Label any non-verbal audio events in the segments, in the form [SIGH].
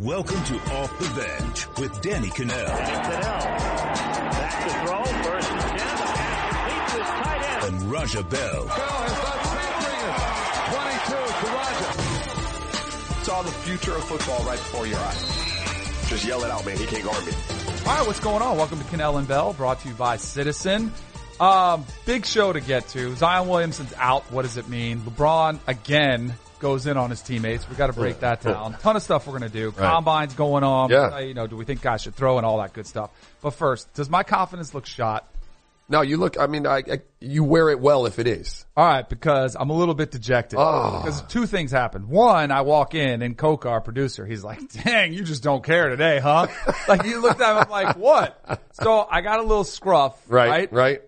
Welcome to Off the Bench with Danny Kanell. Back to throw, first and ten, the pass to his tight end. And Raja Bell. Bell has done three 22 to Raja. Saw the future of football right before your eyes. Just yell it out, man. He can't guard me. All right, what's going on? Welcome to Kanell and Bell, brought to you by Citizen. Um, big show to get to. Zion Williamson's out. What does it mean? LeBron again goes in on his teammates. We got to break that down. Ton of stuff we're going to do. Combines going on. Yeah. Uh, You know, do we think guys should throw and all that good stuff? But first, does my confidence look shot? No, you look. I mean, I, I, you wear it well if it is. All right, because I'm a little bit dejected. Oh. Because two things happened. One, I walk in and Coca, our producer, he's like, dang, you just don't care today, huh? [LAUGHS] like he looked at me I'm like, what? So I got a little scruff, Right. right? Right.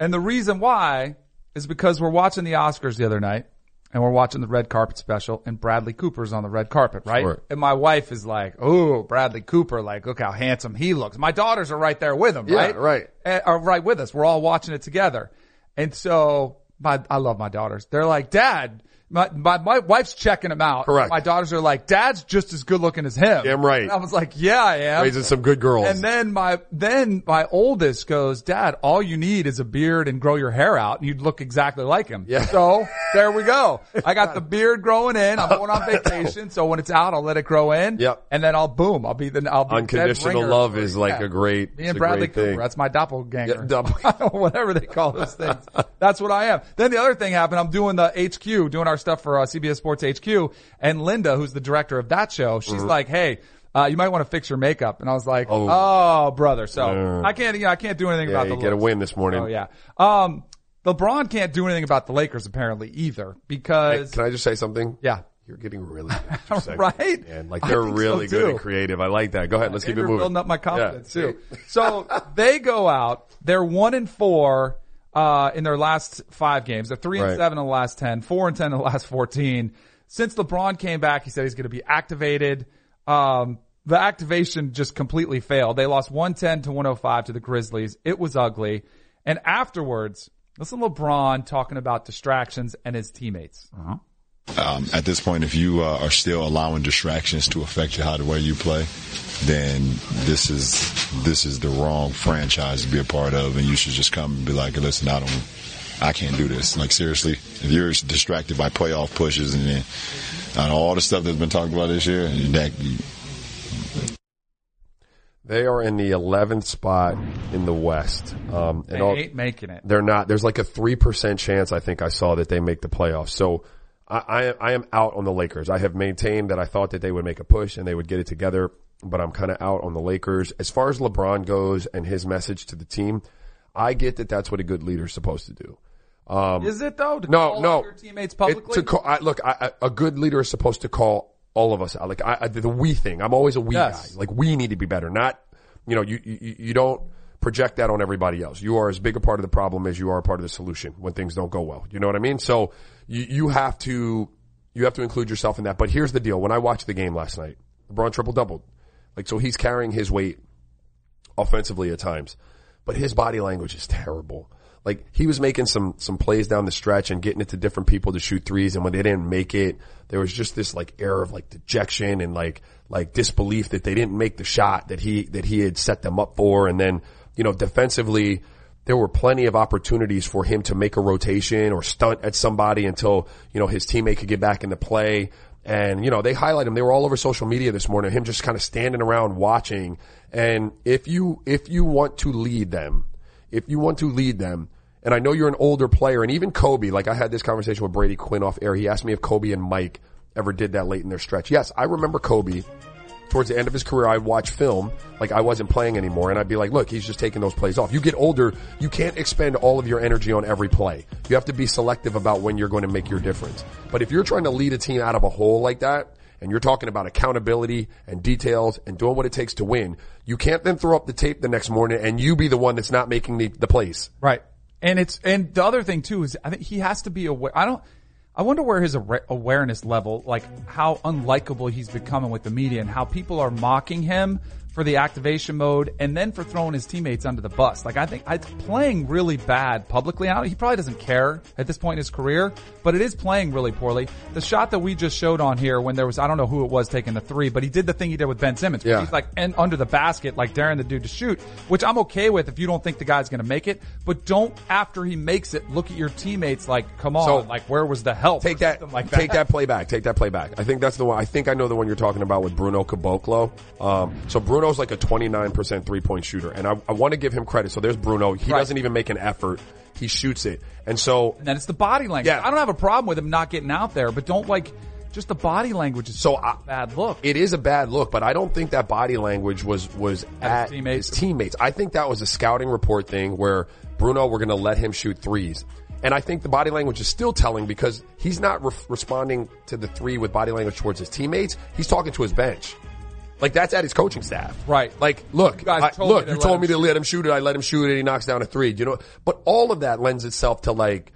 And the reason why is because we're watching the Oscars the other night and we're watching the red carpet special and Bradley Cooper's on the red carpet, right? Sure. And my wife is like, oh, Bradley Cooper, like, look how handsome he looks. My daughters are right there with him, Yeah, right? right. And, are right with us. We're all watching it together. And so my, I love my daughters. They're like, dad, my, my, my wife's checking him out. Correct. My daughters are like, dad's just as good looking as him. Damn right. And I was like, yeah, I am. Raising some good girls. And then my, then my oldest goes, dad, all you need is a beard and grow your hair out and you'd look exactly like him. Yeah. So there we go. I got the [LAUGHS] beard growing in. I'm going on [LAUGHS] vacation. So when it's out, I'll let it grow in. Yep. And then I'll boom. I'll be the, I'll be Unconditional love is like Yeah. a great. Me and Bradley Cooper. thing. That's my doppelganger. Yeah, double- [LAUGHS] Whatever they call those things. That's what I am. Then the other thing happened. I'm doing the HQ, doing our stuff for uh, CBS Sports HQ, and Linda, who's the director of that show, she's like, "Hey, uh, you might want to fix your makeup." And I was like, Oh. "Oh, brother." So. I can't, you know, I can't do anything Yeah, about you the get a win this morning. Oh yeah. Um, LeBron can't do anything about the Lakers apparently either Hey, because can I just say something? yeah. You're getting really good. at your segment, Right? Man. Like they're think so, really good and creative. I like that. Go ahead. Let's keep it moving. building up my confidence Yeah. too. [LAUGHS] So they go out. They're one and four uh, in their last five games. They're three and Right. seven in the last ten. Four and ten in the last fourteen. Since LeBron came back, he said he's going to be activated. Um, the activation just completely failed. They lost 110 to 105 to the Grizzlies. It was ugly. And afterwards, listen to LeBron talking about distractions and his teammates. Um, at this point, if you uh, are still allowing distractions to affect you how the way you play, then this is this is the wrong franchise to be a part of, and you should just come and be like, listen, I don't, I can't do this. Like seriously, if you're distracted by playoff pushes and then and all the stuff that's been talked about this year, that They are in the 11th spot in the West. Um, They and all, ain't making it. they're not. There's like a three percent chance I think I saw that they make the playoffs. So I, I, I am out on the Lakers. I have maintained that I thought that they would make a push and they would get it together, but I'm kind of out on the Lakers. As far as LeBron goes and his message to the team, I get that that's what a good leader is supposed to do. Um, is it though? To No, call no. your teammates It- publicly? to call, I, look, I, I, a good leader is supposed to call all of us out. Like I, I, the we thing. I'm always a we Yes. guy. Like we need to be better. Not, you know, you, you you don't project that on everybody else. You are as big a part of the problem as you are a part of the solution when things don't go well. You know what I mean? So you you have to you have to include yourself in that. But here's the deal: when I watched the game last night, LeBron triple doubled. Like so, he's carrying his weight offensively at times, but his body language is terrible. Like he was making some some plays down the stretch and getting it to different people to shoot threes, and when they didn't make it, there was just this like air of like dejection and like like disbelief that they didn't make the shot that he that he had set them up for, and then you know defensively. There were plenty of opportunities for him to make a rotation or stunt at somebody until, you know, his teammate could get back into play. And, you know, they highlight him. They were all over social media this morning, him just kind of standing around watching. And if you, if you want to lead them, if you want to lead them, and I know you're an older player, and even Kobe, like I had this conversation with Brady Quinn off air. He asked me if Kobe and Mike ever did that late in their stretch. Yes, I remember Kobe. Towards the end of his career, I'd watch film, like I wasn't playing anymore, and I'd be like, look, he's just taking those plays off. You get older, you can't expend all of your energy on every play. You have to be selective about when you're going to make your difference. But if you're trying to lead a team out of a hole like that, and you're talking about accountability and details and doing what it takes to win, you can't then throw up the tape the next morning and you be the one that's not making the, the plays. Right. And it's, and the other thing too is I think he has to be aware. I don't, I wonder where his awareness level, like how unlikable he's becoming with the media and how people are mocking him for the activation mode and then for throwing his teammates under the bus. Like I think it's playing really bad publicly. He probably doesn't care at this point in his career, but it is playing really poorly. The shot that we just showed on here when there was, I don't know who it was taking the three, but he did the thing he did with Ben Simmons. Yeah. He's like and under the basket, like daring the dude to shoot, which I'm okay with if you don't think the guy's going to make it, but don't after he makes it look at your teammates like, come on, So, like where was the help? Take that, like take that play back. Take that play back. I think that's the one. I think I know the one you're talking about with Bruno Caboclo. Um, so Bruno's like a 29% three point shooter, and I, I want to give him credit. So there's Bruno. He Right. doesn't even make an effort. He shoots it, and so And then it's the body language. Yeah. I don't have a problem with him not getting out there, but don't like just the body language is So so I- bad look. it is a bad look, but I don't think that body language was was At at, his teammates? his teammates. I think that was a scouting report thing where Bruno, we're going to let him shoot threes. And I think the body language is still telling because he's not re- responding to the three with body language towards his teammates. He's talking to his bench. Like that's at his coaching staff. Right. Like, look, You I- look, you told me to shoot. let him shoot it. I let him shoot it. He knocks down a three. You know, but all of that lends itself to like,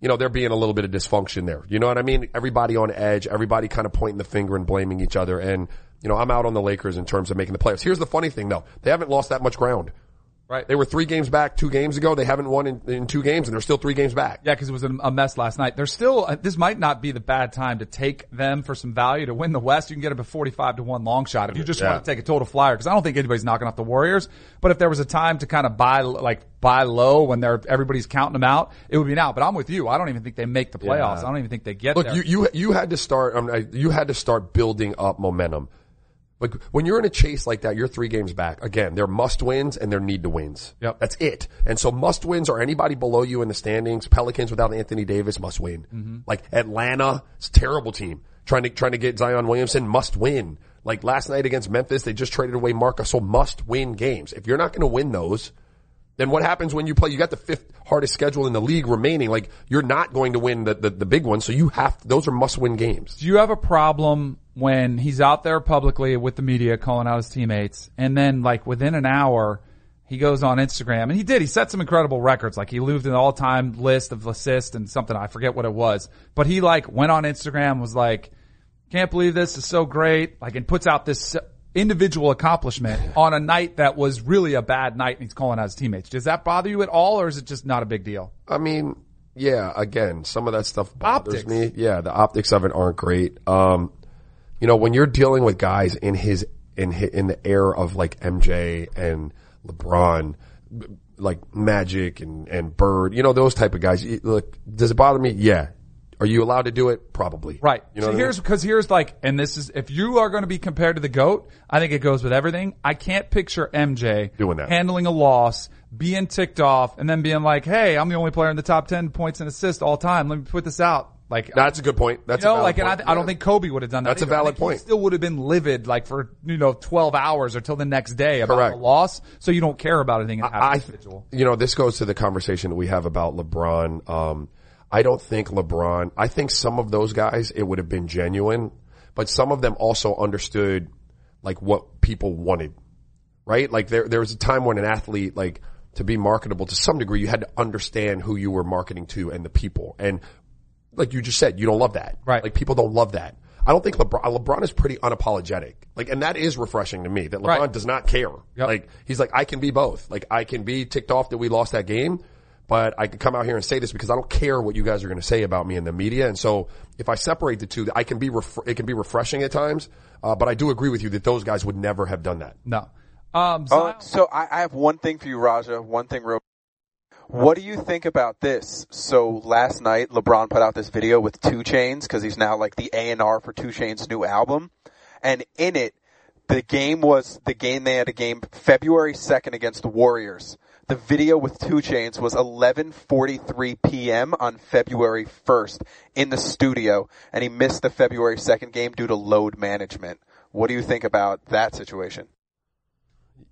you know, there being a little bit of dysfunction there. You know what I mean? Everybody on edge, everybody kind of pointing the finger and blaming each other. And, you know, I'm out on the Lakers in terms of making the playoffs. Here's the funny thing though. They haven't lost that much ground. Right. They were three games back two games ago. They haven't won in, in two games and they're still three games back. Yeah, because it was a a mess last night. There's still uh, this might not be the bad time to take them for some value to win the West. You can get up a 45 to one long shot if you just Yeah. want to take a total flyer. Because I don't think anybody's knocking off the Warriors. But if there was a time to kind of buy like buy low when they're everybody's counting them out, it would be now. But I'm with you. I don't even think they make the playoffs. I don't even think they get Look, there. you, you, you had to start, um, I- you had to start building up momentum. Like when you're in a chase like that, you're three games back. Again, they're must wins and they're need to wins. Yep. That's it. And so must wins are anybody below you in the standings. Pelicans without Anthony Davis must win. Mm-hmm. Like Atlanta, it's a terrible team. Trying to, trying to get Zion Williamson must win. Like last night against Memphis, they just traded away Marcus, so must win games. If you're not going to win those, then what happens when you play? You got the fifth hardest schedule in the league remaining. Like you're not going to win the, the, the big ones. So you have, those are must win games. Do you have a problem when he's out there publicly with the media calling out his teammates and then like within an hour he goes on Instagram and he did, he set some incredible records. Like he lived an all time list of assists and something, I forget what it was, but he like went on Instagram, was like, can't believe this is so great. Like and puts out this individual accomplishment on a night that was really a bad night and he's calling out his teammates. Does that bother you at all or is it just not a big deal? I mean, yeah, again, some of that stuff bothers Optics. me. Yeah, the optics of it aren't great. Um, you know, when you're dealing with guys in his, in hi in the era of like MJ and LeBron, like Magic and, and Bird, you know, those type of guys. Look, does it bother me? Yeah. Are you allowed to do it? Probably. Right. You know so what I here's mean? because here's like, and this is if you are going to be compared to the goat, I think it goes with everything. I can't picture MJ Doing that. handling a loss, being ticked off, and then being like, "Hey, I'm the only player in the top ten points and assists all time. Let me put this out." Like, That's a good point. you That's know, a valid like, and I, point. I don't think Kobe would have done that. That's a either. I valid point. still would have been livid, like for you know 12 hours or till the next day about Correct. the loss. So you don't care about anything that I, individual. you know, this goes to the conversation that we have about LeBron. Um, I don't think LeBron, I think some of those guys, it would have been genuine, but some of them also understood like what people wanted, right? Like there, there was a time when an athlete, like to be marketable to some degree, you had to understand who you were marketing to and the people. And like you just said, you don't love that. Right. Like people don't love that. I don't think LeBron, LeBron is pretty unapologetic. Like, and that is refreshing to me that LeBron Right. does not care. Yep. Like, he's like, I can be both. Like, I can be ticked off that we lost that game, but I can come out here and say this because I don't care what you guys are going to say about me in the media. And so if I separate the two, I can be, ref- it can be refreshing at times. Uh, but I do agree with you that those guys would never have done that. No. Um, Uh, Zion- so I, I have one thing for you, Raja. One thing real. What do you think about this? So last night, LeBron put out this video with 2 Chainz because he's now like the A and R for 2 Chainz' new album, and in it, the game was the game they had a game February second against the Warriors. The video with 2 Chainz was 11:43 p.m. on February 1st in the studio, and he missed the February 2nd game due to load management. What do you think about that situation?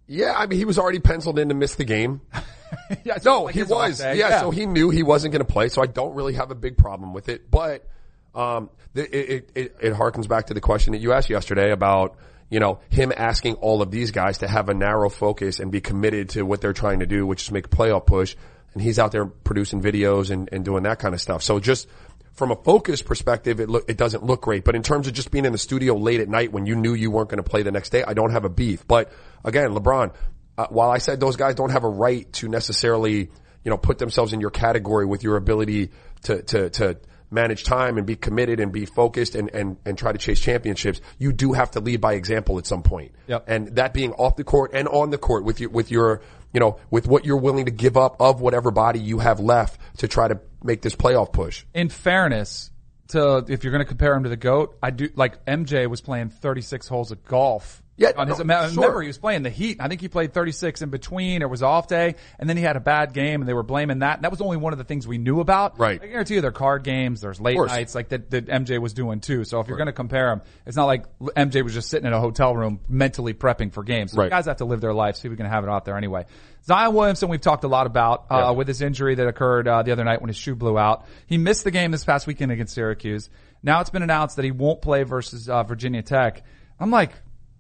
Yeah. I mean, he was already penciled in to miss the game. [LAUGHS] [LAUGHS] yeah, No, like he was. day. Yeah, so he knew he wasn't going to play. So I don't really have a big problem with it. But um, the, it, it it it harkens back to the question that you asked yesterday about you know him asking all of these guys to have a narrow focus and be committed to what they're trying to do, which is make a playoff push. And he's out there producing videos and, and doing that kind of stuff. So just from a focus perspective, it look, it doesn't look great. But in terms of just being in the studio late at night when you knew you weren't going to play the next day, I don't have a beef. But again, LeBron, uh, while I said those guys don't have a right to necessarily, you know, put themselves in your category with your ability to, to, to manage time and be committed and be focused and, and, and try to chase championships, you do have to lead by example at some point. Yep. And that being off the court and on the court with your, with your, you know, with what you're willing to give up of whatever body you have left to try to make this playoff push. in fairness, to if you're going to compare him to the goat, I do like MJ was playing 36 holes of golf. Yeah, on his, no, remember sure. he was playing the Heat. I think he played 36 in between. It was off day, and then he had a bad game, and they were blaming that. And that was only one of the things we knew about. Right. I guarantee you, there are card games, there's late nights like that, that MJ was doing too. So if you're going to compare him, it's not like MJ was just sitting in a hotel room mentally prepping for games. Right. Guys have to live their life, so we can have it out there anyway. Zion Williamson, we've talked a lot about uh, Yeah. with his injury that occurred uh, the other night when his shoe blew out. He missed the game this past weekend against Syracuse. Now it's been announced that he won't play versus uh, Virginia Tech. I'm like,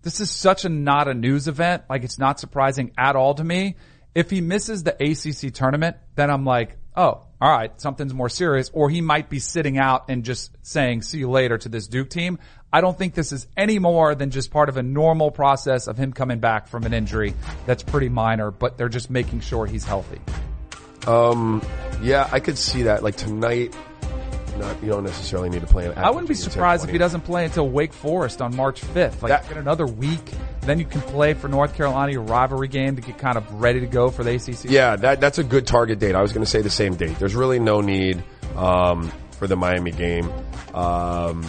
this is such a not a news event. Like it's not surprising at all to me. If he misses the ACC tournament, then I'm like, oh, all right, something's more serious. Or he might be sitting out and just saying, see you later to this Duke team. I don't think this is any more than just part of a normal process of him coming back from an injury that's pretty minor, but they're just making sure he's healthy. Um, yeah, I could see that. Like tonight, not you don't necessarily need to play. An I wouldn't be surprised if he doesn't play until Wake Forest on March 5th. Like That- get another week, then you can play for North Carolina, your rivalry game to get kind of ready to go for the ACC. Yeah, that that's a good target date. I was going to say the same date. There's really no need um, for the Miami game. Um,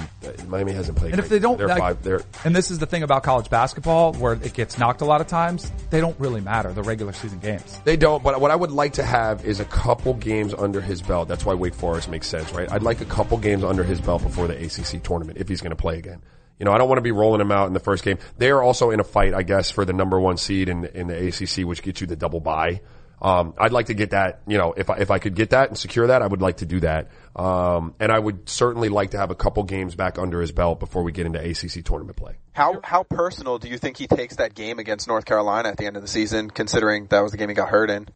Miami hasn't played. And if they don't, they're like- five. They're and this is the thing about college basketball where it gets knocked a lot of times. They don't really matter the regular season games. They don't, but what I would like to have is a couple games under his belt. That's why Wake Forest makes sense, right? I'd like a couple games under his belt before the ACC tournament if he's going to play again. You know, I don't want to be rolling him out in the first game. They are also in a fight, I guess, for the number one seed in, in the ACC, which gets you the double bye. Um, I'd like to get that, you know, if I, if I could get that and secure that, I would like to do that. Um, and I would certainly like to have a couple games back under his belt before we get into ACC tournament play. How how personal do you think he takes that game against North Carolina at the end of the season, considering that was the game he got hurt in?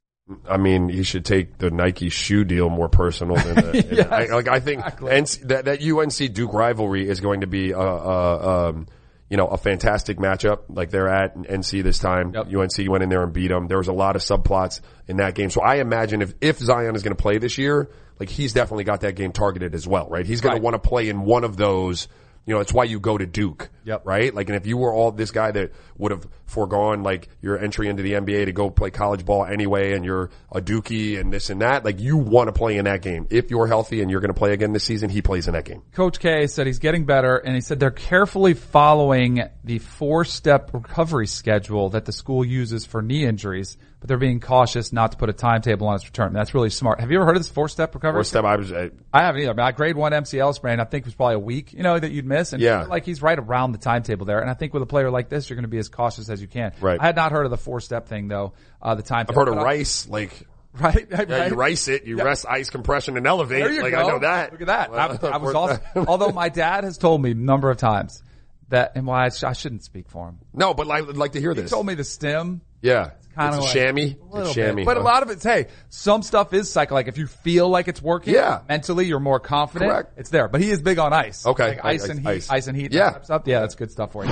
I mean, he should take the Nike shoe deal more personal than the, [LAUGHS] Yes, I, like I think exactly. NC, that that UNC Duke rivalry is going to be a, a um, you know a fantastic matchup. Like they're at NC this time. Yep. UNC went in there and beat them. There was a lot of subplots in that game. So I imagine if if Zion is going to play this year, like he's definitely got that game targeted as well, right? He's going Right. to want to play in one of those. You know, it's why you go to Duke, Yep. right? Like, and if you were all this guy that would have foregone like your entry into the NBA to go play college ball anyway, and you're a Dookie and this and that, like you want to play in that game. If you're healthy and you're going to play again this season, he plays in that game. Coach K said he's getting better, and he said they're carefully following the four-step recovery schedule that the school uses for knee injuries, but they're being cautious not to put a timetable on its return. That's really smart. Have you ever heard of this four-step recovery? Or step, I was, uh, I haven't either. I mean, I grade one MCL sprain. I think it was probably a week, you know, that you'd miss. And Yeah. like he's right around the timetable there. And I think with a player like this, you're going to be as cautious as you can. Right. I had not heard of the four-step thing though. Uh, the timetable. I've heard of I- rice, like, [LAUGHS] Right. yeah, right. you rice it, you rest ice compression and elevate. There you like go. I know that. Look at that. Well, I, [LAUGHS] I was also, although my dad has told me a number of times that, and why I, sh- I shouldn't speak for him. no, but I would like to hear this. He this. told me the stem yeah. Kind of it's like a chamois. a It's little chamois. bit. But a lot of it's hey, some stuff is psycho. Like if you feel like it's working, Yeah. mentally you're more confident. Correct. It's there. But he is big on ice. Okay. like ice Ice- and heat, ice. ice, and heat. Yeah. that type. Yeah, that's good stuff for you.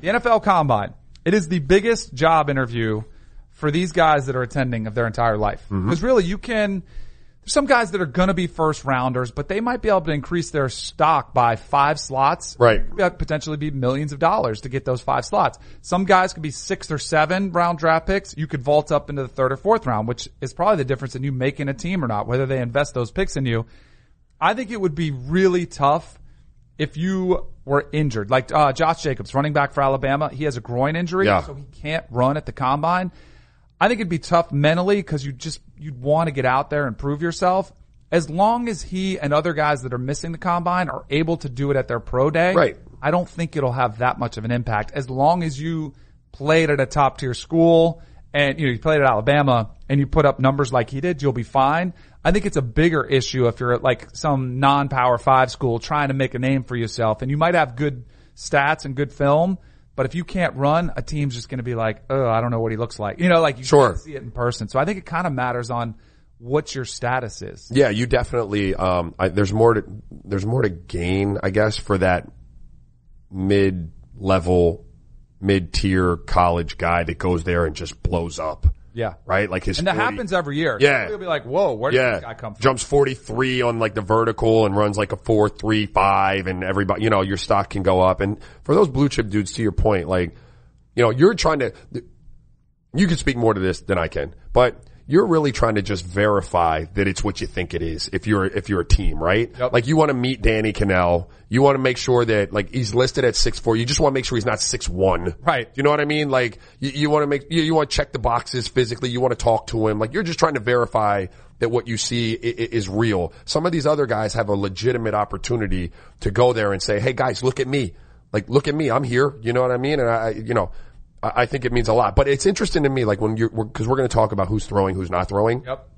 The NFL Combine. It is the biggest job interview for these guys that are attending of their entire life. Mm-hmm. Because really, you can there's some guys that are going to be first rounders, but they might be able to increase their stock by five slots. Right. Potentially be millions of dollars to get those five slots. Some guys could be six or seven round draft picks. You could vault up into the third or fourth round, which is probably the difference in you making a team or not, whether they invest those picks in you. I think it would be really tough if you were injured. Like uh, Josh Jacobs, running back for Alabama, he has a groin injury, Yeah. so he can't run at the combine. I think it'd be tough mentally because you just you'd want to get out there and prove yourself. As long as he and other guys that are missing the combine are able to do it at their pro day, Right. I don't think it'll have that much of an impact. As long as you played at a top tier school and you know you played at Alabama and you put up numbers like he did, you'll be fine. I think it's a bigger issue if you're at like some non-power five school trying to make a name for yourself and you might have good stats and good film, but if you can't run, a team's just going to be like, oh, I don't know what he looks like. You know, like you Sure. can't see it in person. So I think it kind of matters on what your status is. Yeah, you definitely. Um, I, there's more to there's more to gain, I guess, for that mid level, mid tier college guy that goes there and just blows up. Yeah. Right, like his And that 40 happens every year. Yeah. You'll be like, whoa, where did yeah, this guy come from? jumps 43 on like the vertical and runs like a 4-3-5 and everybody, you know, your stock can go up. And for those blue chip dudes, to your point, like, you know, you're trying to, you can speak more to this than I can, but you're really trying to just verify that it's what you think it is if you're, if you're a team, right? Like you want to meet Danny Kanell. You want to make sure that like he's listed at six four. You just want to make sure he's not six one. Right. You know what I mean? Like you, you want to make, you, you want to check the boxes physically. You want to talk to him. Like you're just trying to verify that what you see is real. Some of these other guys have a legitimate opportunity to go there and say, Hey guys, look at me. Like, look at me. I'm here. You know what I mean? And I, you know, I, I think it means a lot, but it's interesting to me, like when you're, cause we're going to talk about who's throwing, who's not throwing. Yep.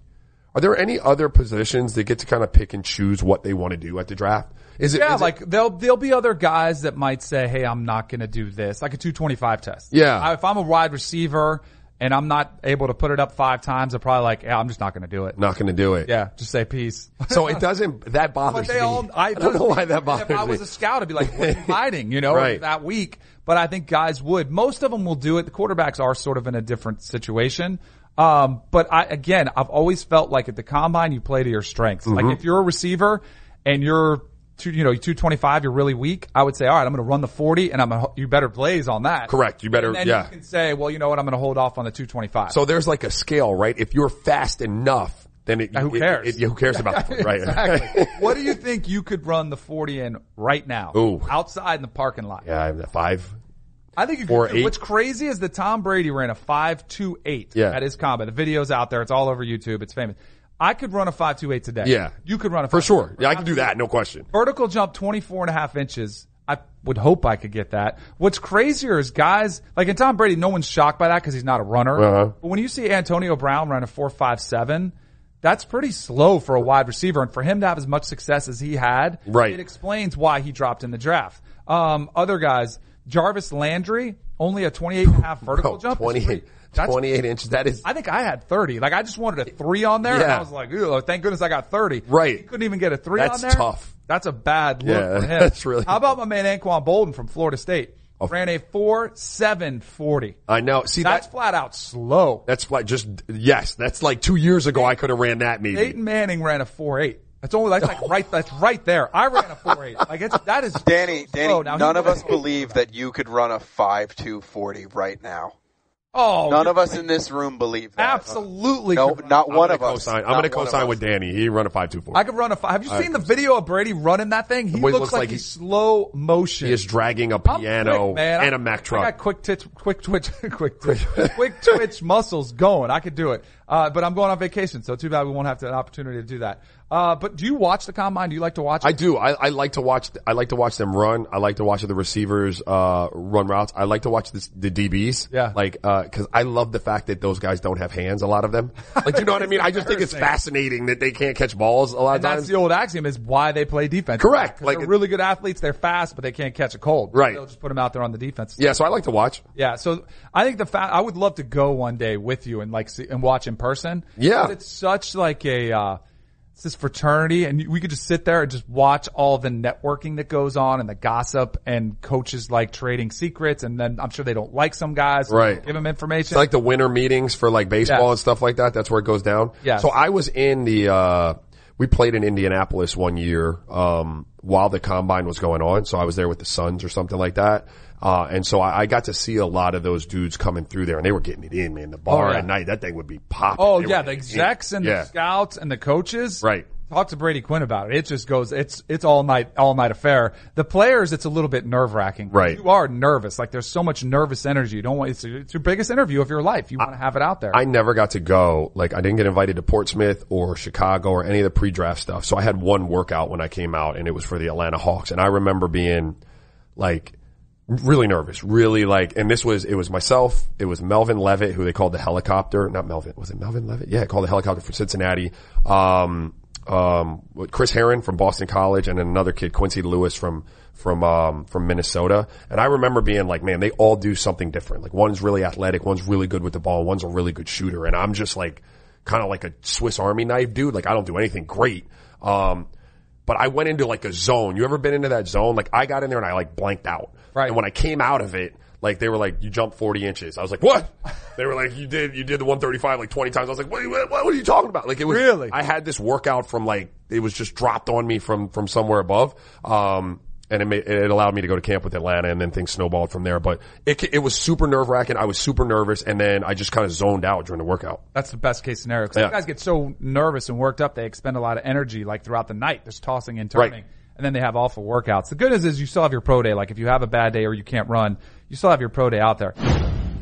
Are there any other positions that get to kind of pick and choose what they want to do at the draft? Is it, yeah, is it- like there'll there'll be other guys that might say, "Hey, I'm not going to do this," like a 225 test. Yeah. I, if I'm a wide receiver and I'm not able to put it up five times, I'm probably like, "Yeah, I'm just not going to do it." not going to do it? Yeah, just say peace. So it doesn't, that bothers [LAUGHS] But they me. all, I, don't know why that bothers me. If I was a scout, I'd be like, what are you [LAUGHS] hiding, you know, Right. that week. But I think guys would. Most of them will do it. The quarterbacks are sort of in a different situation. Um, but I, again, I've always felt like at the combine, you play to your strengths. Mm-hmm. Like if you're a receiver and you're, two, you know, 225, you're really weak, I would say, all right, I'm going to run the 40 and I'm gonna, you better blaze on that. Correct. You better- yeah. you can say, well, you know what, I'm going to hold off on the 225. So there's like a scale, right? If you're fast enough, then it, who cares? it- yeah, who cares about the right? [LAUGHS] exactly. what do you think you could run the 40 in right now? Ooh. Outside in the parking lot. yeah, I'm at five. I think you Four, could, eight. what's crazy is that Tom Brady ran a five two eight Yeah. at his combat. The video's out there. It's all over YouTube. It's famous. I could run a five two eight today. Yeah. You could run a For sure. Yeah, I can do that. No question. Vertical jump 24 and a half inches. I would hope I could get that. What's crazier is guys, like in Tom Brady, no one's shocked by that because he's not a runner. Uh-huh. But when you see Antonio Brown run a four five seven, that's pretty slow for a wide receiver. And for him to have as much success as he had, Right. it explains why he dropped in the draft. Um, other guys, Jarvis Landry, only a 28 and a half [LAUGHS] vertical Bro, jump. 28, pretty- that's 28 inches. That is, I think I had 30. Like I just wanted a three on there. And I was like, Ew, thank goodness I got 30. Right. He couldn't even get a three That's on there. tough. That's a bad look Yeah, for [LAUGHS] him. that's really- How about my man Anquan Boldin from Florida State? Ran a four seven forty. I know. See, That's that, flat out slow. that's like just, yes, that's like two years ago I could have ran that maybe. Peyton Manning ran a four eight. That's only that's like [LAUGHS] right that's right there. I ran a four eight. Like it's that is Danny, Danny, slow. Now, none of us [LAUGHS] believe that you could run a five two forty right now. Oh, None of us in this room believe that. absolutely. No, could run- not I'm one gonna of us. I'm going to one co-sign with Danny. He run a five two four. I could run a five. Have you I seen the video of Brady running that thing? He looks, looks like, like he's slow motion. He is dragging a I'm piano quick, and I- a Mack truck. I got quick twitch, quick twitch, [LAUGHS] quick twitch, quick twitch muscles going. I could do it. Uh, but I'm going on vacation, so too bad we won't have an opportunity to do that. Uh, but do you watch the combine? Do you like to watch it? I do. I, I like to watch. I like to watch them run. I like to watch the receivers uh, run routes. I like to watch this, the DBs. Yeah. Like because I love the fact that those guys don't have hands. A lot of them. [LAUGHS] Like do you know what I mean. I just think it's fascinating that they can't catch balls a lot of and that's times. the old axiom is why they play defense. Correct. Like they're really good athletes. They're fast, but they can't catch a cold. Right. They'll just put them out there on the defense. yeah. So I like to watch. Yeah, so I think the fact I would love to go one day with you and like see and watch in person. Yeah. But it's such like a uh It's this fraternity and we could just sit there and just watch all the networking that goes on and the gossip and coaches like trading secrets. And then I'm sure they don't like some guys. Right. Give them information. It's like the winter meetings for like baseball Yeah. and stuff like that. That's where it goes down. Yeah. So I was in the, uh, we played in Indianapolis one year, um, while the combine was going on. So I was there with the Suns or something like that. Uh, and so I, I got to see a lot of those dudes coming through there and they were getting it in, man. The bar Oh, yeah. at night, that thing would be popping. Oh They yeah, the it in. execs and yeah. the scouts and the coaches. Right. Talk to Brady Quinn about it. It just goes. It's it's all night all night affair. The players, it's a little bit nerve wracking. Right. You are nervous. Like there's so much nervous energy. You don't want. It's, it's your biggest interview of your life. You want to have it out there. I never got to go. Like I didn't get invited to Portsmouth or Chicago or any of the pre-draft stuff. So I had one workout when I came out and it was for the Atlanta Hawks. And I remember being like really nervous, really like, and this was, it was myself, it was Melvin Levett, who they called the helicopter, not Melvin, was it Melvin Levett? Yeah, called the helicopter for Cincinnati. Um, um, Chris Herren from Boston College and then another kid, Quincy Lewis from, from, um, from Minnesota. And I remember being like, man, they all do something different. Like one's really athletic, one's really good with the ball, one's a really good shooter. And I'm just like, kind of like a Swiss Army knife dude. Like I don't do anything great. Um, but I went into like a zone. You ever been into that zone? Like I got in there and I like blanked out. Right. And when I came out of it, like they were like, you jumped 40 inches. I was like, what? They were like, you did, you did the 135 like 20 times. I was like, what, what, what are you talking about? Like it was, Really? I had this workout from like, it was just dropped on me from, from somewhere above. Um, and it, made, it allowed me to go to camp with Atlanta and then things snowballed from there. But it, it was super nerve wracking. I was super nervous and then I just kind of zoned out during the workout. That's the best case scenario. Cause Yeah. guys get so nervous and worked up, they expend a lot of energy like throughout the night, just tossing and turning. Right. And then they have awful workouts. The good news is you still have your pro day. Like if you have a bad day or you can't run, you still have your pro day out there.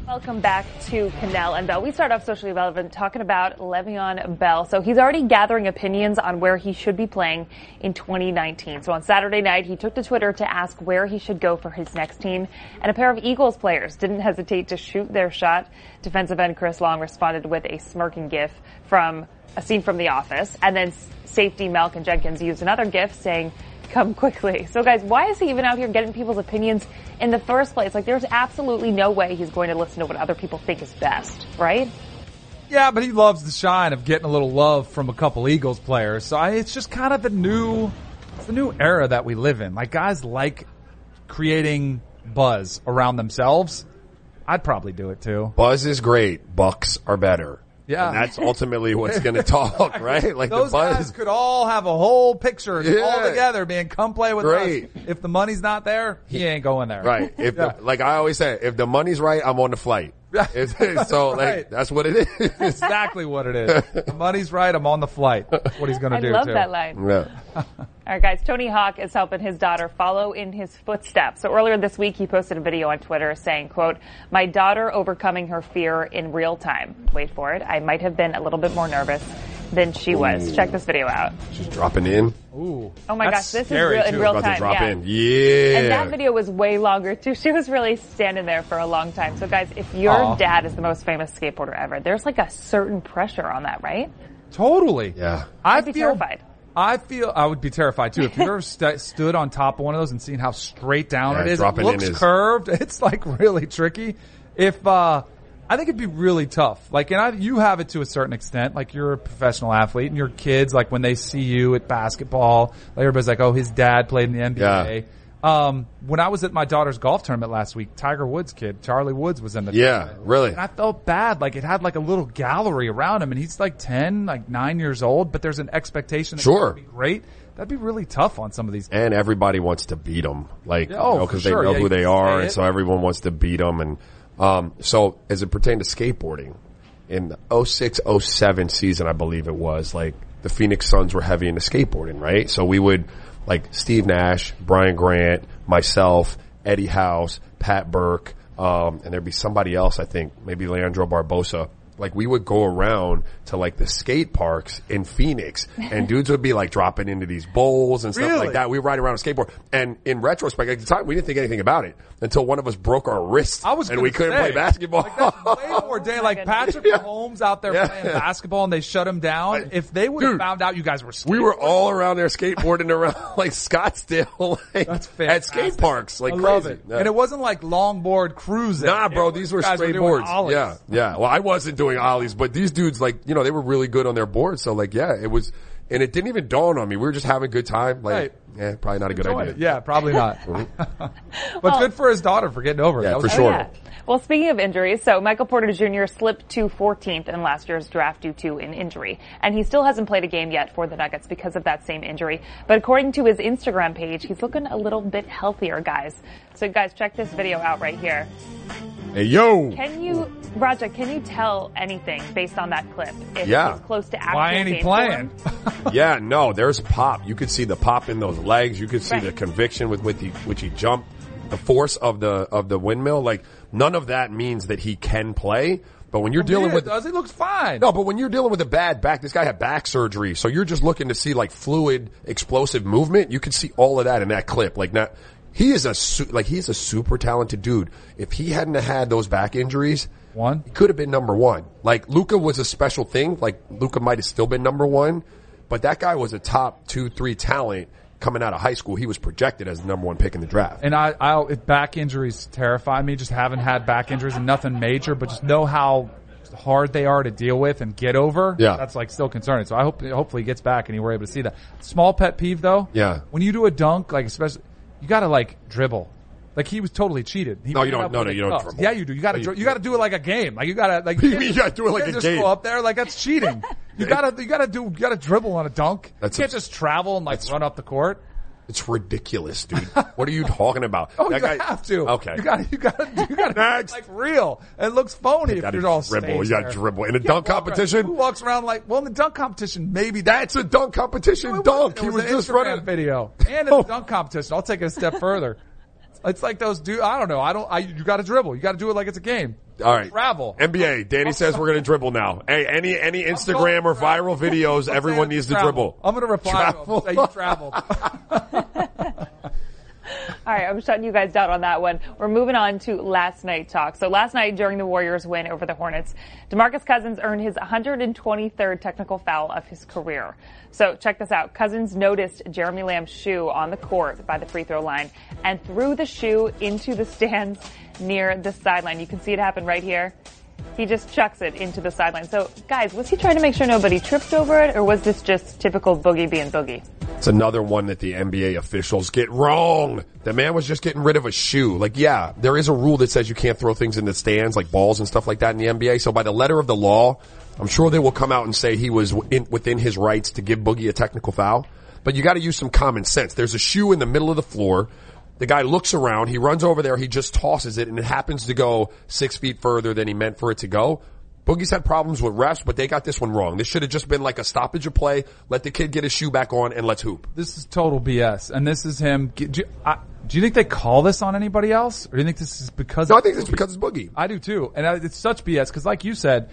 Welcome back to Kanell and Bell. We start off socially relevant talking about Le'Veon Bell. So he's already gathering opinions on where he should be playing in 2019. So on Saturday night, he took to Twitter to ask where he should go for his next team. And a pair of Eagles players didn't hesitate to shoot their shot. Defensive end Chris Long responded with a smirking gif from a scene from The Office. And then safety Malcolm Jenkins used another gif saying, come quickly. So guys, why is he even out here getting people's opinions in the first place? Like there's absolutely no way he's going to listen to what other people think is best, right? Yeah, but he loves the shine of getting a little love from a couple Eagles players. So I, it's just kind of the new, it's the new era that we live in. Like guys like creating buzz around themselves. I'd probably do it too. Buzz is great. Bucks are better. Yeah. And that's ultimately what's going [LAUGHS] to talk, right? Like Those the buzz. guys could all have a whole picture Yeah. all together being come play with Great. us. If the money's not there, he ain't going there. Right. If [LAUGHS] Yeah. the, like I always say, if the money's right, I'm on the flight. [LAUGHS] It's- so like that's what it is. exactly what it is. the money's right, I'm on the flight. That's what he's going to do. I love too. that line. Yeah. [LAUGHS] All right, guys. Tony Hawk is helping his daughter follow in his footsteps. So earlier this week, he posted a video on Twitter saying, "quote My daughter overcoming her fear in real time. Wait for it. I might have been a little bit more nervous than she was. Ooh. Check this video out. She's dropping in. Ooh. Oh my That's gosh, this scary, is real, in too. real About time. to drop yeah. in. Yeah. And that video was way longer too. [LAUGHS] She was really standing there for a long time. So guys, if your Aw. dad is the most famous skateboarder ever, there's like a certain pressure on that, right? Totally. yeah. I I'd be feel terrified. I feel I would be terrified too if you've ever [LAUGHS] st- stood on top of one of those and seen how straight down Yeah, it is. It dropping in looks is- curved. [LAUGHS] It's like really tricky. If uh, I think it'd be really tough. Like, and I, you have it to a certain extent. Like, you're a professional athlete, and your kids, like when they see you at basketball, like everybody's like, "Oh, his dad played in the NBA." Um, when I was at my daughter's golf tournament last week, Tiger Woods' kid, Charlie Woods, was in the Yeah, tournament. really. And I felt bad. Like it had like a little gallery around him, and he's like ten, like nine years old. But there's an expectation that Sure. be great. That'd be really tough on some of these. And everybody wants to beat them, like Yeah, oh, you know, because sure. they know Yeah, who they are, and so everyone wants to beat them. And um, so, as it pertained to skateboarding, in the 06, 07 season, I believe it was, like the Phoenix Suns were heavy into skateboarding, right? So we would like Steve Nash, Brian Grant, myself, Eddie House, Pat Burke, um, and there'd be somebody else, I think, maybe Leandro Barbosa. Like we would go around to like the skate parks in Phoenix and dudes would be like dropping into these bowls and stuff Really? like that. We would ride around a skateboard and in retrospect, at the time we didn't think anything about it until one of us broke our wrist I was and we couldn't say, play basketball. Like that's way [LAUGHS] more day. Like oh Patrick Mahomes out there Yeah. playing basketball, and they shut him down. If they would have found out you guys were, we were all around there skateboarding around [LAUGHS] like Scottsdale, [LAUGHS] like That's at skate parks, like I crazy. love it. Yeah. And it wasn't like longboard cruising. Nah, bro, was- these were you straight doing boards. ollies. Yeah, yeah. Well, I wasn't doing ollies, but these dudes, like, you know, they were really good on their board. So, like, yeah, it was. and it didn't even dawn on me. We were just having a good time. Like, Right. yeah, probably not a good Enjoying idea. it. Yeah, probably not. Mm-hmm. [LAUGHS] but Well- good for his daughter for getting over it. Yeah, That was for great. sure. Oh, yeah. Well, speaking of injuries, so Michael Porter Jr. slipped to 14th in last year's draft due to an injury, and he still hasn't played a game yet for the Nuggets because of that same injury. But according to his Instagram page, he's looking a little bit healthier, guys. So, guys, check this video out right here. Hey, yo. Can you, Raja? Can you tell anything based on that clip? If Yeah. he's close to actual Why ain't he playing? [LAUGHS] yeah, no, there's pop. You could see the pop in those legs. You could see Right. the conviction with, with the, which he jumped, the force of the, of the windmill. Like, none of that means that he can play. But when you're dealing Yeah, with, does he looks fine? no, but when you're dealing with a bad back, this guy had back surgery. So you're just looking to see like fluid, explosive movement. You can see all of that in that clip. Like not, he is a, su- like he's a super talented dude. If he hadn't had those back injuries, One. he could have been number one. Like Luka was a special thing. Like Luka might have still been number one, but that guy was a top two, three talent coming out of high school. He was projected as the number one pick in the draft. And I, I, back injuries terrify me. Just haven't had back injuries and nothing major, but just know how hard they are to deal with and get over. Yeah. That's like still concerning. So I hope, hopefully he gets back and you were able to see that. Small pet peeve though. Yeah. When you do a dunk, like especially, you gotta like dribble. Like he was totally cheated. He No, you don't- no, no, you don't oh, dribble. Yeah, you do. You gotta, you- you gotta do it like a game. Like you gotta, like. What do you you gotta do it like a just game? Go up there, like that's cheating. [LAUGHS] You gotta, you gotta do, you gotta dribble on a dunk. That's you can't a- just travel and like run up the court. It's ridiculous, dude. what are you talking about? [LAUGHS] Oh, That you guy- have to. Okay. You gotta, you gotta, you gotta, [LAUGHS] Next. like real. It looks phony You if you're all dribble. You gotta there. dribble. In a dunk can't around- competition? Who walks around like, well, in the dunk competition, maybe That's a dunk competition. It dunk. It he was just Instagram running. video [LAUGHS] and in the dunk competition. I'll take it a step further. It's like those dude. I don't know. I don't. I, you got to dribble. You got to do it like it's a game. All right. Travel. NBA. Danny says we're going to dribble now. Hey, any any Instagram or viral [LAUGHS] videos, everyone needs to travel. dribble. I'm going to reply Travel. to him. Say you traveled. [LAUGHS] All right, I'm shutting you guys down on that one. We're moving on to last night talk. So last night during the Warriors win over the Hornets, DeMarcus Cousins earned his 123rd technical foul of his career. So check this out. Cousins noticed Jeremy Lamb's shoe on the court by the free throw line and threw the shoe into the stands near the sideline. You can see it happen right here. He just chucks it into the sideline. So guys, was he trying to make sure nobody tripped over it or was this just typical boogie being boogie? It's another one that the NBA officials get wrong. The man was just getting rid of a shoe. Like, yeah, there is a rule that says you can't throw things in the stands, like balls and stuff like that in the NBA. So by the letter of the law, I'm sure they will come out and say he was in, within his rights to give Boogie a technical foul. But you got to use some common sense. There's a shoe in the middle of the floor. The guy looks around. He runs over there. He just tosses it, and it happens to go six feet further than he meant for it to go. Boogie's had problems with refs, but they got this one wrong. This should have just been like a stoppage of play. Let the kid get his shoe back on, and let's hoop. this is total BS, and this is him. Do you, I, do you think they call this on anybody else, or do you think this is because? No, I think it's because it's Boogie. I do too, and I- it's such BS because, like you said,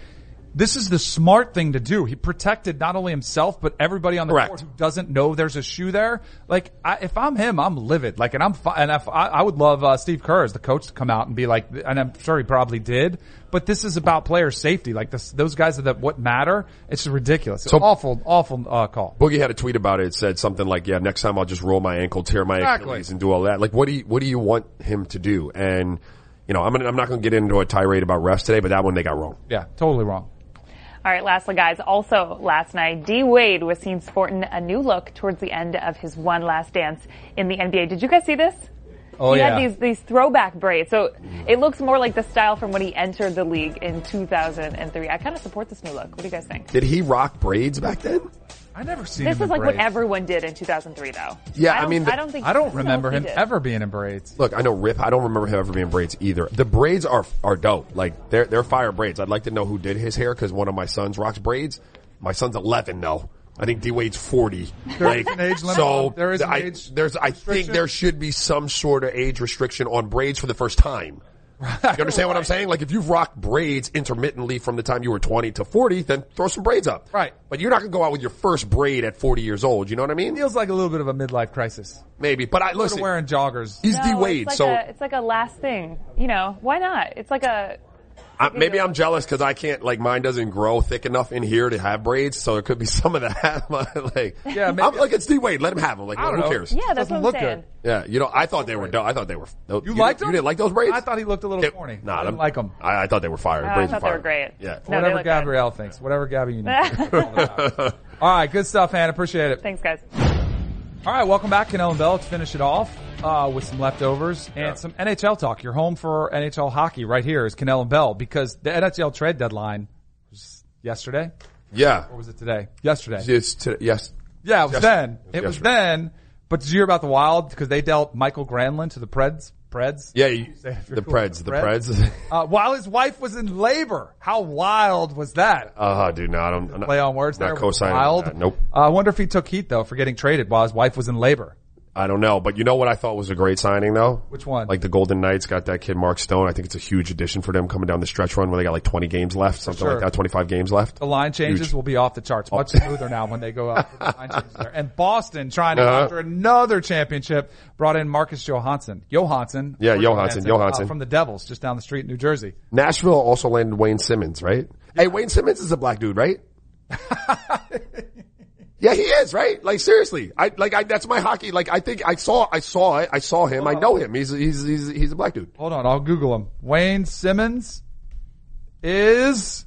this is the smart thing to do. He protected not only himself but everybody on the Correct. court who doesn't know there's a shoe there. Like, I, if I'm him, I'm livid. Like, and I'm fi- and if I, I would love uh, Steve Kerr as the coach to come out and be like, and I'm sure he probably did. But this is about player safety. Like this, those guys are that what matter. It's ridiculous. It's So- awful, awful uh, call. Boogie had a tweet about it. It said something like, "Yeah, next time I'll just roll my ankle, tear my Exactly. Achilles, and do all that." Like, what do you what do you want him to do? And you know, I'm gonna, I'm not going to get into a tirade about refs today, but that one they got wrong. Yeah, totally wrong. All right, lastly, guys. Also, last night, D Wade was seen sporting a new look towards the end of his one last dance in the NBA. Did you guys see this? Oh he yeah. had these these throwback braids, so it looks more like the style from when he entered the league in 2003. I kind of support this new look. What do you guys think? Did he rock braids back then? I never seen This him is in like what braids. everyone did in 2003, though. Yeah, I don't- mean, the- I don't think I don't remember him ever being in braids. Look, I know Rip. I don't remember him ever being braids either. The braids are are dope. Like they're they're fire braids. I'd like to know who did his hair because one of my sons rocks braids. My son's 11 though. I think D Wade's 40. There like, an age limit. So There is an I, age there's I think restriction? there should be some sort of age restriction on braids for the first time. [LAUGHS] You understand what I'm saying? Like if you've rocked braids intermittently from the time you were 20 to 40, then throw some braids up. Right. But you're not going to go out with your first braid at 40 years old. You know what I mean? Feels like a little bit of a midlife crisis. Maybe. But I Listen, listen. wearing joggers. He's No, D it's Wade, like so a, it's like a last thing. You know, why not? It's like a I, maybe I'm jealous because I can't like mine doesn't grow thick enough in here to have braids, so it could be [LAUGHS] some of that. [LAUGHS] like, Yeah, maybe- I'm like it's D Wade, let him have them. Like, I don't who know. cares? yeah. That's Doesn't what I'm look saying. good. Yeah, you know, I thought they were dope. I thought they were. You, you liked You didn't like those braids? I thought he looked a little It- corny. Nah, I didn't them- like them. I, I thought they were fire. Oh, I braids thought were they fire. were great. Yeah. No, they Whatever look good. Gabrielle thinks. Whatever Gabby you [LAUGHS] need. All right, good stuff, Hannah. Appreciate it. Thanks, guys. All right, welcome back, Kanell and Bell. Let's finish it off uh, with some leftovers and some NHL talk. You're home for NHL hockey right here is Kanell and Bell because the NHL trade deadline was yesterday. Yeah. Or was it today? Yesterday. It's to, yes. Yeah, it was Yes- then. it It was was then. But did you hear about the Wild? Because they dealt Mikael Granlund to the Preds. Preds. Yeah, you, Say if you're the cool Preds, the Preds. Preds. [LAUGHS] Uh, while his wife was in labor. How wild was that? uh, dude, no, I don't. Play on words not there. co-signing Wild. Nope. Uh, I wonder if he took heat though for getting traded while his wife was in labor. I don't know, but you know what I thought was a great signing though? Which one? Like the Golden Knights got that kid Mark Stone. I think it's a huge addition for them coming down the stretch run where they got like 20 games left, something sure. like that, 25 games left. The line changes Huge. will be off the charts. Much smoother now when they go up. the line changes there. And Boston trying to Uh-huh. after another championship brought in Marcus Johansson. Johansson. Yeah, or Johansson, uh, Johansson. from the Devils just down the street in New Jersey. Nashville also landed Wayne Simmonds, right? Hey, Wayne Simmonds is a black dude, right? [LAUGHS] yeah, he is, right? Like seriously, I like I that's my hockey. Like I think I saw I saw it. I saw him. I know him. He's he's he's he's a black dude. Hold on, I'll Google him. Wayne Simmonds is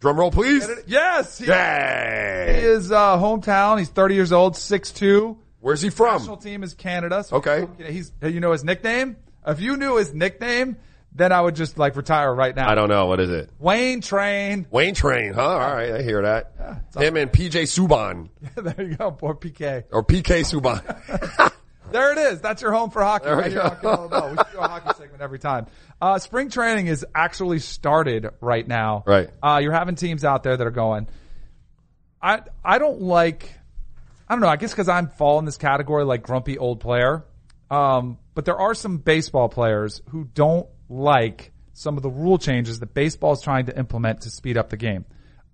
Drum roll, please. yes, he, Yay! he is uh, hometown. He's 30 years old, 6'2". Where's he from? National team is Canada. So Okay. he's you know his nickname. If you knew his nickname, then I would just like retire right now. I don't know. What is it? Wayne Train. Wayne Train, huh? All right, I hear that. Him and PJ Subban [LAUGHS] there you go, poor PK. or PK Subban. [LAUGHS] There it is. That's your home for hockey. There we right here go. Bell. We should do a hockey [LAUGHS] segment every time. Uh, spring training is actually started right now. Right. Uh, you're having teams out there that are going. I I don't like. I don't know. I guess because I'm fall in this category like grumpy old player. Um, but there are some baseball players who don't like some of the rule changes that baseball is trying to implement to speed up the game.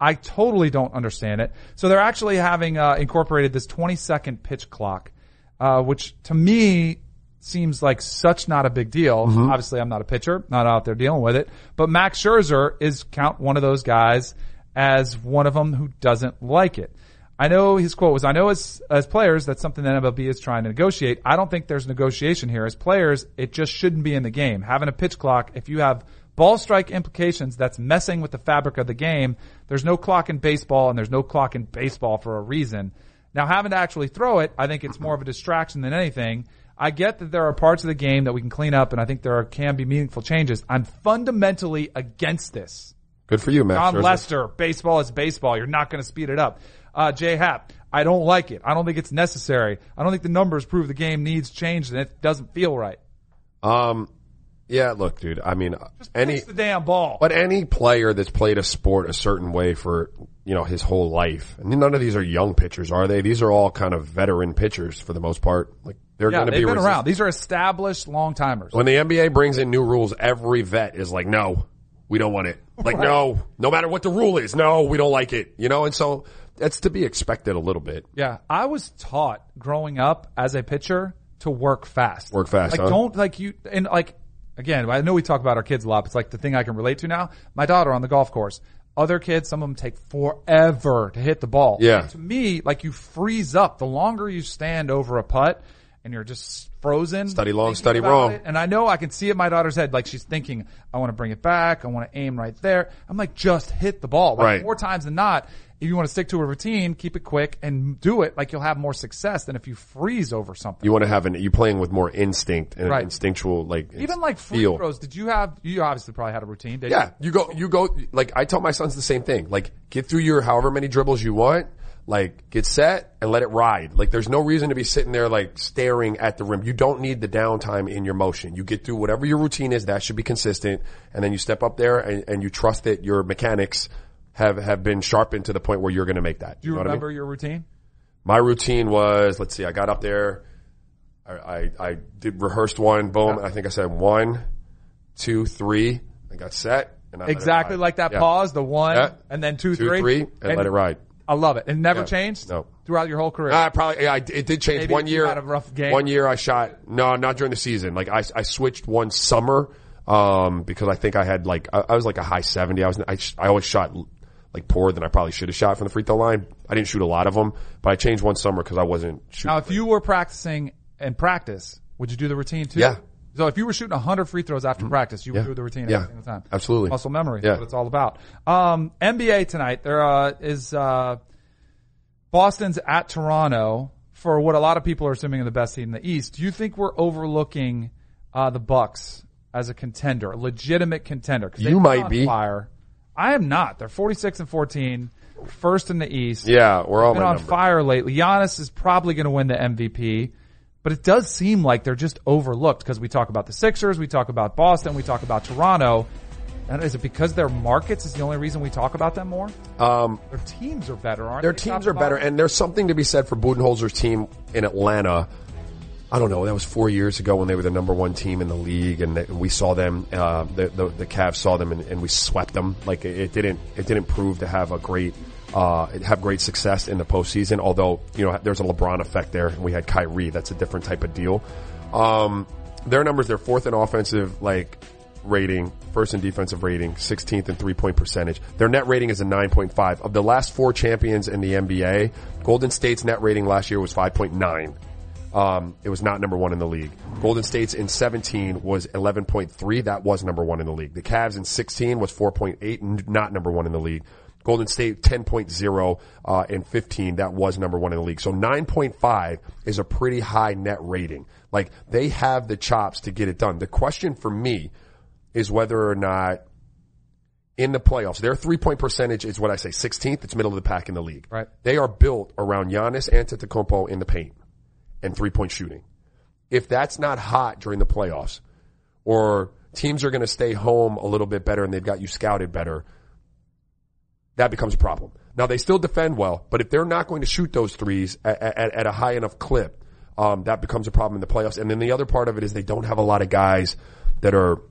I totally don't understand it. So they're actually having uh, incorporated this 20 second pitch clock, uh, which to me seems like such not a big deal. Obviously, I'm not a pitcher, not out there dealing with it. But Max Scherzer is count one of those guys as one of them who doesn't like it. I know his quote was, I know as, as players, that's something that MLB is trying to negotiate. I don't think there's negotiation here. As players, it just shouldn't be in the game. Having a pitch clock, if you have ball strike implications, that's messing with the fabric of the game. There's no clock in baseball and there's no clock in baseball for a reason. Now having to actually throw it, I think it's more of a distraction than anything. I get that there are parts of the game that we can clean up and I think there are, can be meaningful changes. I'm fundamentally against this. Good for you, Max. Jon. Lester, baseball is baseball. You're not going to speed it up. Uh, Jay Happ, I don't like it. I don't think it's necessary. I don't think the numbers prove the game needs change and it doesn't feel right. Um, yeah, look, dude. I mean, any the damn ball. But any player that's played a sport a certain way for, you know, his whole life, and none of these are young pitchers, are they? These are all kind of veteran pitchers for the most part. Like, they're yeah, going to be been resist- around. These are established long timers. When the NBA brings in new rules, every vet is like, no, we don't want it. Like, [LAUGHS] Right. no, no matter what the rule is, no, we don't like it. You know, and so that's to be expected a little bit. Yeah, I was taught growing up as a pitcher to work fast. Work fast, Like huh? don't like you and like again. I know we talk about our kids a lot. But it's like the thing I can relate to now. My daughter on the golf course. Other kids, some of them take forever to hit the ball. Yeah. To me, like you freeze up. The longer you stand over a putt and you're just frozen. Study long, study wrong. it, And I know I can see it in my daughter's head. Like she's thinking, I want to bring it back. I want to aim right there. I'm like, just hit the ball. Like Right. More times than not, if you want to stick to a routine, keep it quick and do it. Like you'll have more success than if you freeze over something. You want to have an, you're playing with more instinct and Right. instinctual, like, Even like free feel. throws. Did you have? You obviously probably had a routine. Did Yeah, You? you go, you go, like, I tell my sons the same thing. Like, get through your however many dribbles you want, like, get set and let it ride. Like, there's no reason to be sitting there, like, staring at the rim. You don't need the downtime in your motion. You get through whatever your routine is, that should be consistent, and then you step up there and, and you trust that your mechanics have, have been sharpened to the point where you're gonna make that. Do you know what I mean? remember your routine? My routine was, let's see, I got up there, I, I, I did rehearsed one, boom, I think I said one, two, three, I got set, and I Exactly like that Yeah. pause, the one, Yeah. and then two, Two, three, three, and let it ride. I love it. It never Yeah. changed. No. throughout your whole career. Uh, probably, yeah, I- it did change. Maybe one you year, had a rough game. one year I shot, no, not during the season. Like I, I switched one summer, um, because I think I had like, I, I was like a high 70. I was, I, sh- I always shot like poorer than I probably should have shot from the free throw line. I didn't shoot a lot of them, but I changed one summer because I wasn't shooting. now, if you were practicing in practice, would you do the routine too? Yeah. So if you were shooting 100 free throws after practice, you would Yeah. do the routine Yeah. every single time. Absolutely. Muscle memory. Yeah. That's what it's all about. Um, NBA tonight, there uh, is uh, Boston's at Toronto for what a lot of people are assuming are the best team in the East. Do you think we're overlooking uh, the Bucks as a contender, a legitimate contender? You might be. Fire. I am not. They're 46 and 14, first in the East. Yeah, we're all been on number. fire lately. Giannis is probably going to win the MVP, but it does seem like they're just overlooked because we talk about the Sixers, we talk about Boston, we talk about Toronto. And is it because their markets is the only reason we talk about them more? Um, Their teams are better, aren't their they? teams are better, and there's something to be said for Budenholzer's team in Atlanta. I don't know. That was four years ago when they were the number one team in the league, and they- we saw them. Uh, the, the the Cavs saw them, and, and we swept them. Like it, it didn't it didn't prove to have a great uh, have great success in the postseason. Although you know there's a LeBron effect there, and we had Kyrie. That's a different type of deal. Um, their numbers, they're fourth in offensive like rating, first in defensive rating, 16th in three point percentage. Their net rating is a 9.5. Of the last four champions in the NBA, Golden State's net rating last year was 5.9. Um, it was not number one in the league. Golden State's in 17 was 11.3. That was number one in the league. The Cavs in 16 was 4.8, n- not number one in the league. Golden State 10.0 uh, and 15. That was number one in the league. So 9.5 is a pretty high net rating. Like they have the chops to get it done. The question for me is whether or not in the playoffs, their three point percentage is what I say, 16th. It's middle of the pack in the league. Right. They are built around Giannis Antetokounmpo in the paint and three point shooting. If that's not hot during the playoffs, or teams are going to stay home a little bit better and they've got you scouted better, that becomes a problem. Now they still defend well, but if they're not going to shoot those threes at, at, at a high enough clip, um, that becomes a problem in the playoffs. And then the other part of it is they don't have a lot of guys that are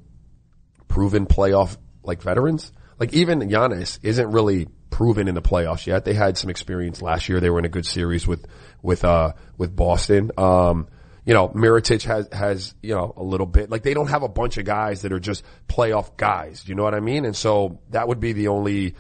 proven playoff like veterans. Like even Giannis isn't really proven in the playoffs yet. They had some experience last year. They were in a good series with with uh with Boston. Um you know, Mirotic has has, you know, a little bit. Like they don't have a bunch of guys that are just playoff guys. You know what I mean? And so that would be the only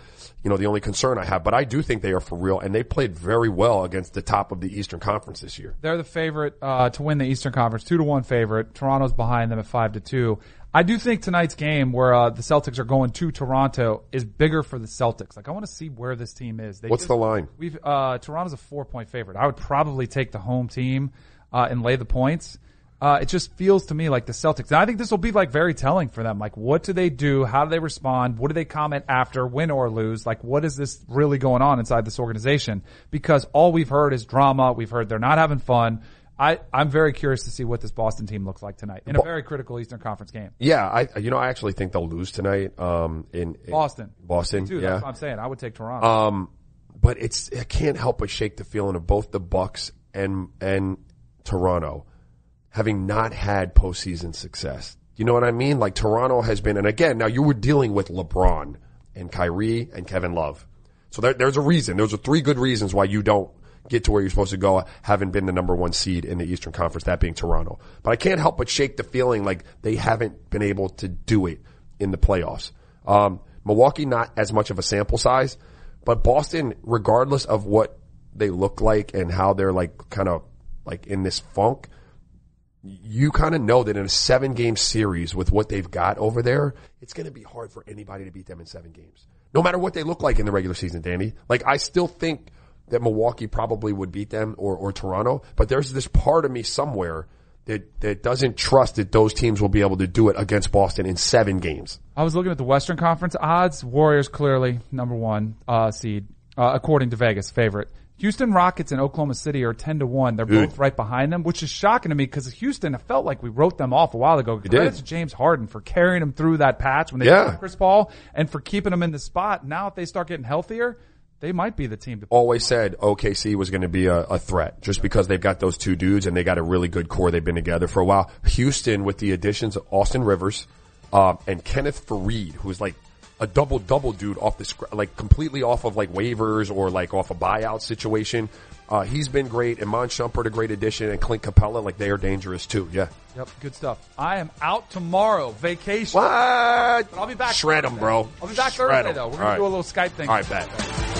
you know, the only concern I have. But I do think they are for real and they played very well against the top of the Eastern Conference this year. They're the favorite uh, to win the Eastern Conference, two to one favorite. Toronto's behind them at five to two. I do think tonight's game, where uh, the Celtics are going to Toronto, is bigger for the Celtics. Like I want to see where this team is. They What's just- the line? We've uh, Toronto's a four point favorite. I would probably take the home team uh, and lay the points. Uh, it just feels to me like the Celtics. And I think this will be like very telling for them. Like, what do they do? How do they respond? What do they comment after, win or lose? Like, what is this really going on inside this organization? Because all we've heard is drama. We've heard they're not having fun. I, I'm very curious to see what this Boston team looks like tonight in a very critical Eastern Conference game. Yeah, I you know I actually think they'll lose tonight. Um, in, in Boston. Boston, Too, yeah. that's what I'm saying. I would take Toronto. Um, but it's I can't help but shake the feeling of both the Bucks and and Toronto having not had postseason success. You know what I mean? Like Toronto has been, and again, now you were dealing with LeBron and Kyrie and Kevin Love. So there, there's a reason. Those are three good reasons why you don't get to where you're supposed to go, having been the number one seed in the Eastern Conference, that being Toronto. But I can't help but shake the feeling like they haven't been able to do it in the playoffs. Um, Milwaukee, not as much of a sample size, but Boston, regardless of what they look like and how they're like kind of like in this funk, you kind of know that in a seven game series with what they've got over there, it's going to be hard for anybody to beat them in seven games. No matter what they look like in the regular season, Danny. Like I still think that Milwaukee probably would beat them or, or Toronto, but there's this part of me somewhere that, that doesn't trust that those teams will be able to do it against Boston in seven games. I was looking at the Western Conference odds. Warriors clearly number one uh, seed, uh, according to Vegas, favorite. Houston Rockets and Oklahoma City are ten to one. They're Dude. both right behind them, which is shocking to me because Houston. I felt like we wrote them off a while ago. Credit to James Harden for carrying them through that patch when they Yeah. yeah. Chris Paul and for keeping them in the spot. Now, if they start getting healthier, they might be the team to. always said OKC was going to be a, a threat just because they've got those two dudes and they got a really good core. They've been together for a while. Houston with the additions of Austin Rivers, uh, and Kenneth Faried, who's like a double double dude off the scr- like completely off of like waivers or like off a buyout situation. Uh, he's been great. Iman Shumpert, a great addition, and Clint Capela, like they are dangerous too. Yeah. Yep, good stuff. I am out tomorrow, vacation. What? But I'll be back. Shred 'em, Thursday. bro. I'll be back Shred Thursday 'em. though. We're All gonna right. do a little Skype thing. All right, bet.